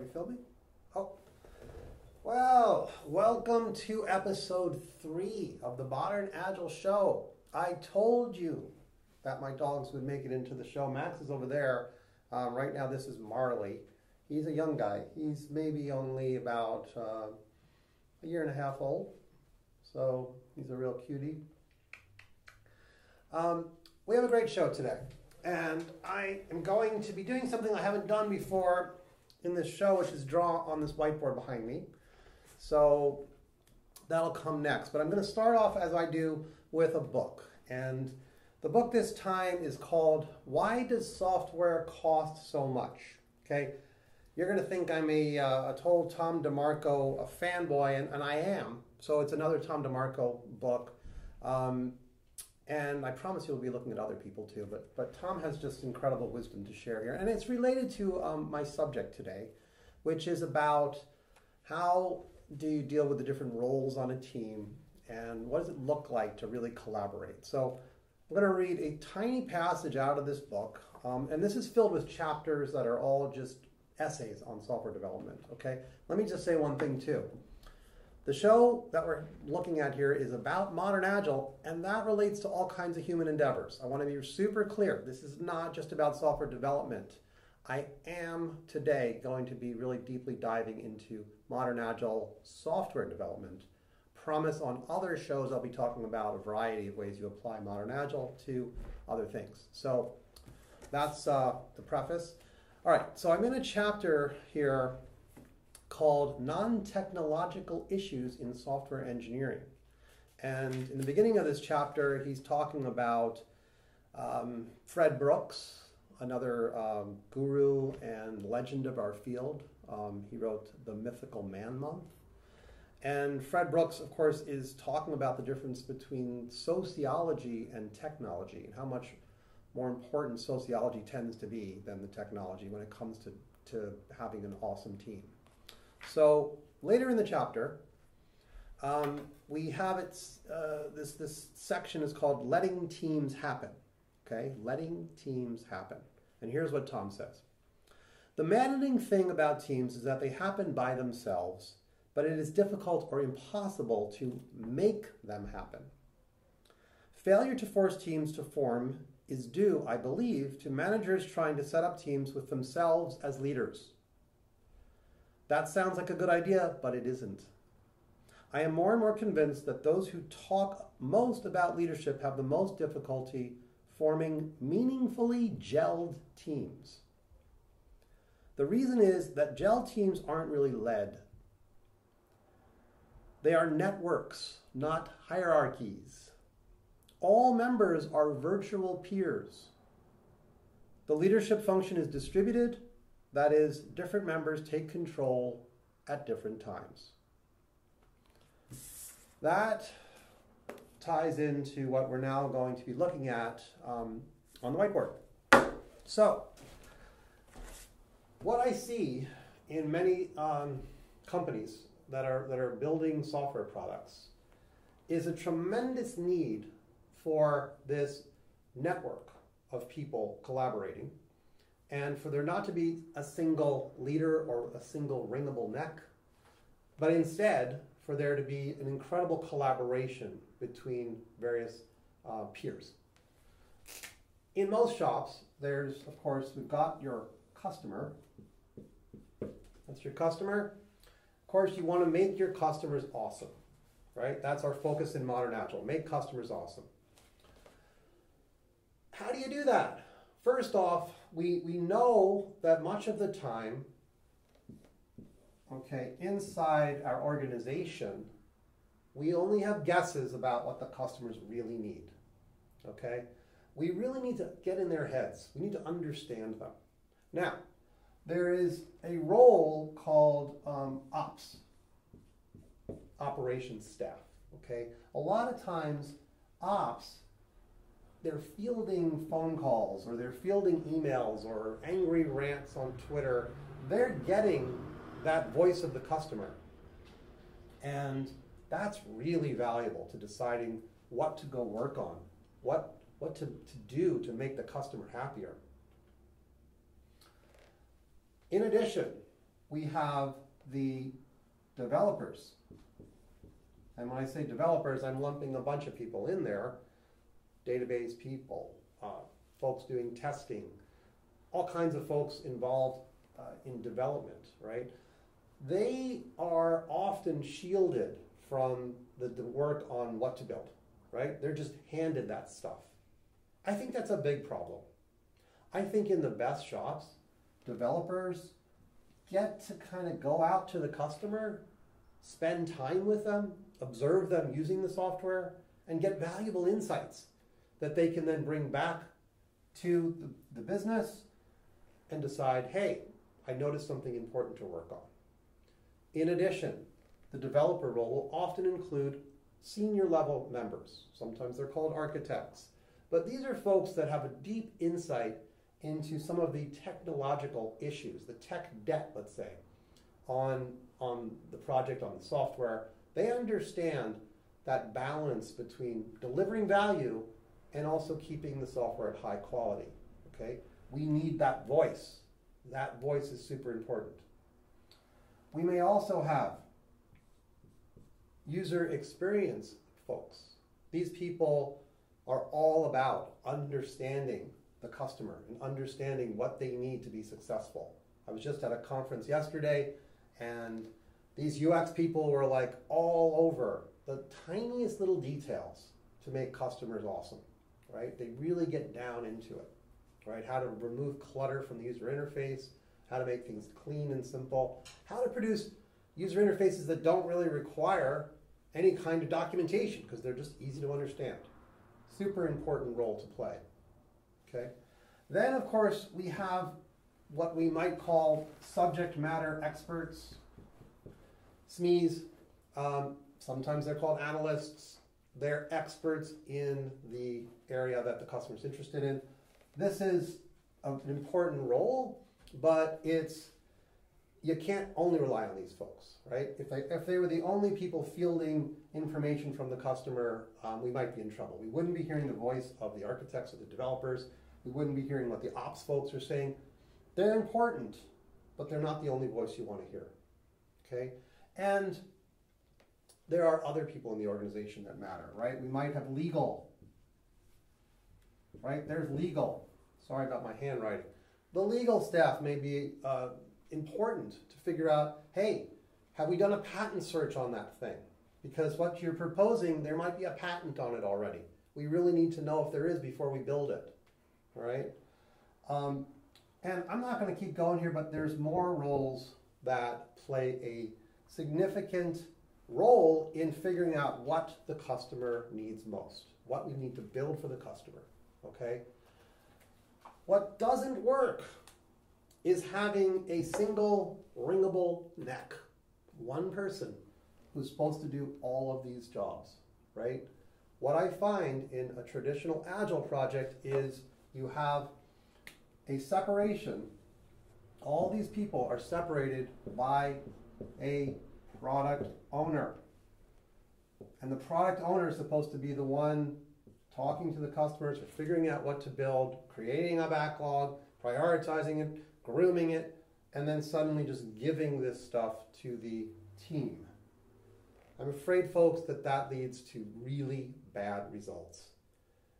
we filming? Oh. Well, welcome to episode three of the Modern Agile Show. I told you that my dogs would make it into the show. Max is over there. Um, right now, this is Marley. He's a young guy. He's maybe only about uh, a year and a half old. So he's a real cutie. Um, we have a great show today. And I am going to be doing something I haven't done before in this show, which is draw on this whiteboard behind me. So that'll come next. But I'm going to start off, as I do, with a book. And the book this time is called Why Does Software Cost So Much? Okay, you're going to think I'm a, uh, a total Tom DeMarco a fanboy, and, and I am. So it's another Tom DeMarco book. Um, and I promise you'll be looking at other people too. But but Tom has just incredible wisdom to share here, and it's related to um, my subject today, which is about how do you deal with the different roles on a team, and what does it look like to really collaborate. So I'm going to read a tiny passage out of this book, um, and this is filled with chapters that are all just essays on software development. Okay, let me just say one thing too. The show that we're looking at here is about modern agile, and that relates to all kinds of human endeavors. I want to be super clear. This is not just about software development. I am today going to be really deeply diving into modern agile software development. Promise on other shows I'll be talking about a variety of ways you apply modern agile to other things. So that's uh, the preface. All right, so I'm in a chapter here called Non-Technological Issues in Software Engineering. And in the beginning of this chapter, he's talking about um, Fred Brooks, another um, guru and legend of our field. Um, he wrote The Mythical Man Month. And Fred Brooks, of course, is talking about the difference between sociology and technology and how much more important sociology tends to be than the technology when it comes to, to having an awesome team. So later in the chapter, um, we have it. Uh, this this section is called "Letting Teams Happen." Okay, letting teams happen. And here's what Tom says: The maddening thing about teams is that they happen by themselves, but it is difficult or impossible to make them happen. Failure to force teams to form is due, I believe, to managers trying to set up teams with themselves as leaders. That sounds like a good idea, but it isn't. I am more and more convinced that those who talk most about leadership have the most difficulty forming meaningfully gelled teams. The reason is that gel teams aren't really led. They are networks, not hierarchies. All members are virtual peers. The leadership function is distributed that is, different members take control at different times. That ties into what we're now going to be looking at um, on the whiteboard. So, what I see in many um, companies that are, that are building software products is a tremendous need for this network of people collaborating and for there not to be a single leader or a single wringable neck, but instead for there to be an incredible collaboration between various uh, peers. In most shops, there's, of course, we've got your customer. That's your customer. Of course, you want to make your customers awesome, right? That's our focus in Modern Agile, make customers awesome. How do you do that? First off, we, we know that much of the time, okay, inside our organization, we only have guesses about what the customers really need. Okay? We really need to get in their heads. We need to understand them. Now, there is a role called um, ops, operations staff. Okay? A lot of times, ops they're fielding phone calls or they're fielding emails or angry rants on Twitter. They're getting that voice of the customer. And that's really valuable to deciding what to go work on, what, what to, to do to make the customer happier. In addition, we have the developers. And when I say developers, I'm lumping a bunch of people in there database people, uh, folks doing testing, all kinds of folks involved uh, in development, right? They are often shielded from the, the work on what to build, right? They're just handed that stuff. I think that's a big problem. I think in the best shops, developers get to kind of go out to the customer, spend time with them, observe them using the software, and get valuable insights that they can then bring back to the, the business and decide, hey, I noticed something important to work on. In addition, the developer role will often include senior level members. Sometimes they're called architects. But these are folks that have a deep insight into some of the technological issues, the tech debt, let's say, on, on the project, on the software. They understand that balance between delivering value and also keeping the software at high quality. Okay? We need that voice. That voice is super important. We may also have user experience folks. These people are all about understanding the customer and understanding what they need to be successful. I was just at a conference yesterday and these UX people were like all over the tiniest little details to make customers awesome, right? They really get down into it, right? How to remove clutter from the user interface, how to make things clean and simple, how to produce user interfaces that don't really require any kind of documentation because they're just easy to understand. Super important role to play. Okay. Then, of course, we have what we might call subject matter experts, SMEs. Um, sometimes they're called analysts. They're experts in the area that the customer is interested in. This is an important role, but it's you can't only rely on these folks, right? If they, if they were the only people fielding information from the customer, um, we might be in trouble. We wouldn't be hearing the voice of the architects or the developers. We wouldn't be hearing what the ops folks are saying. They're important, but they're not the only voice you want to hear, okay? And there are other people in the organization that matter, right? We might have legal, right? There's legal. Sorry about my handwriting. The legal staff may be uh, important to figure out, hey, have we done a patent search on that thing? Because what you're proposing, there might be a patent on it already. We really need to know if there is before we build it, right? Um, and I'm not going to keep going here, but there's more roles that play a significant role in figuring out what the customer needs most, what we need to build for the customer, okay? What doesn't work is having a single ringable neck. One person who's supposed to do all of these jobs, right? What I find in a traditional agile project is you have a separation. All these people are separated by a product owner. And the product owner is supposed to be the one talking to the customers figuring out what to build, creating a backlog, prioritizing it, grooming it, and then suddenly just giving this stuff to the team. I'm afraid, folks, that that leads to really bad results.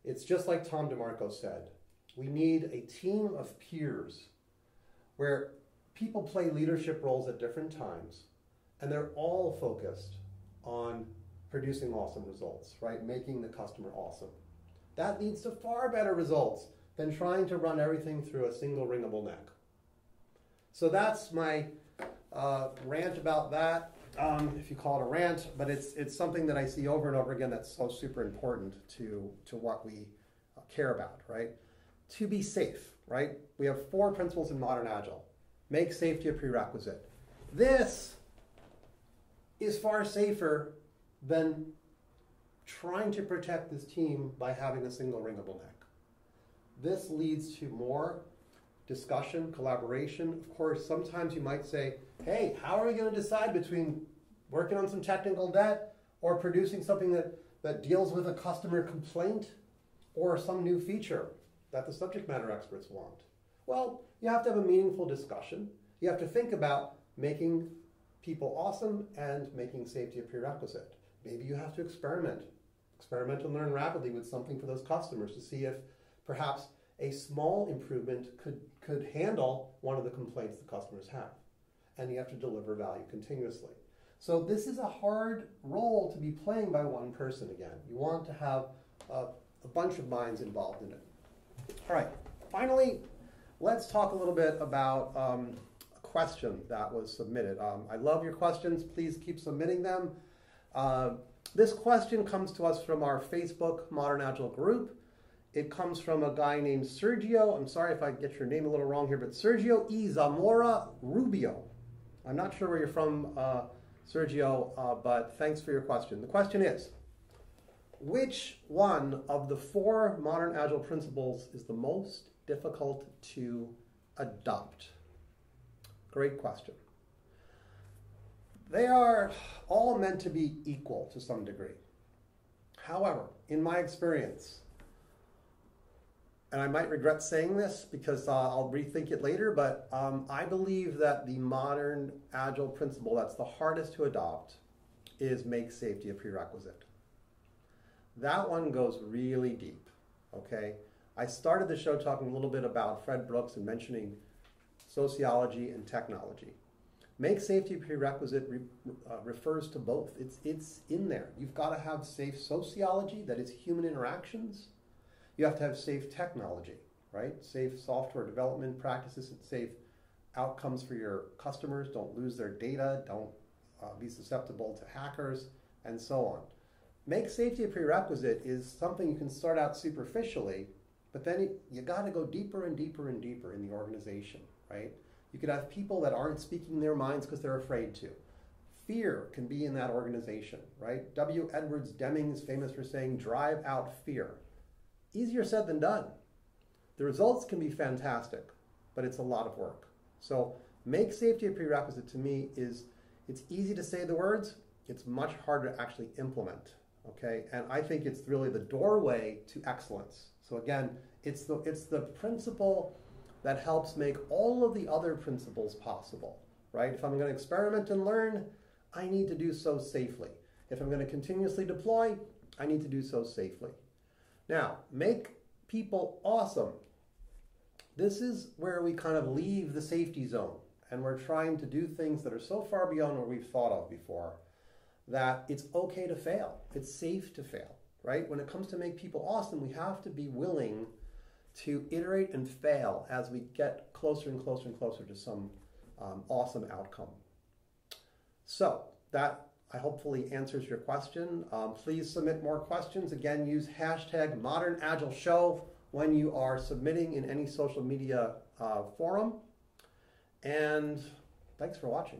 It's just like Tom DeMarco said we need a team of peers where people play leadership roles at different times and they're all focused on producing awesome results, right? Making the customer awesome. That leads to far better results than trying to run everything through a single ringable neck. So that's my uh, rant about that, um, if you call it a rant, but it's, it's something that I see over and over again that's so super important to, to what we care about, right? To be safe, right? We have four principles in modern agile. Make safety a prerequisite. This is far safer than trying to protect this team by having a single ringable neck. This leads to more discussion, collaboration. Of course, sometimes you might say, hey, how are we going to decide between working on some technical debt or producing something that, that deals with a customer complaint or some new feature that the subject matter experts want? Well, you have to have a meaningful discussion. You have to think about making people awesome and making safety a prerequisite. Maybe you have to experiment. Experiment and learn rapidly with something for those customers to see if perhaps a small improvement could, could handle one of the complaints the customers have. And you have to deliver value continuously. So this is a hard role to be playing by one person again. You want to have a, a bunch of minds involved in it. All right, finally, let's talk a little bit about um, question that was submitted. Um, I love your questions. Please keep submitting them. Uh, this question comes to us from our Facebook Modern Agile group. It comes from a guy named Sergio. I'm sorry if I get your name a little wrong here, but Sergio E. Zamora Rubio. I'm not sure where you're from, uh, Sergio, uh, but thanks for your question. The question is Which one of the four modern agile principles is the most difficult to adopt? Great question. They are all meant to be equal to some degree. However, in my experience, and I might regret saying this because uh, I'll rethink it later, but um, I believe that the modern agile principle that's the hardest to adopt is make safety a prerequisite. That one goes really deep, okay? I started the show talking a little bit about Fred Brooks and mentioning sociology and technology. Make safety prerequisite re, uh, refers to both. It's, it's in there. You've got to have safe sociology, that is human interactions, you have to have safe technology, right? Safe software development practices and safe outcomes for your customers. Don't lose their data. Don't uh, be susceptible to hackers, and so on. Make safety a prerequisite is something you can start out superficially, but then it, you got to go deeper and deeper and deeper in the organization, right? You could have people that aren't speaking their minds because they're afraid to. Fear can be in that organization, right? W. Edwards Deming is famous for saying, drive out fear. Easier said than done. The results can be fantastic, but it's a lot of work. So make safety a prerequisite to me is it's easy to say the words, it's much harder to actually implement. Okay, and I think it's really the doorway to excellence. So again, it's the it's the principle that helps make all of the other principles possible. Right? If I'm going to experiment and learn, I need to do so safely. If I'm going to continuously deploy, I need to do so safely. Now, make people awesome. This is where we kind of leave the safety zone and we're trying to do things that are so far beyond what we've thought of before that it's okay to fail. It's safe to fail, right? When it comes to make people awesome, we have to be willing to iterate and fail as we get closer and closer and closer to some um, awesome outcome. So that I hopefully answers your question. Um, please submit more questions. Again, use hashtag Modern Agile Show when you are submitting in any social media uh, forum. And thanks for watching.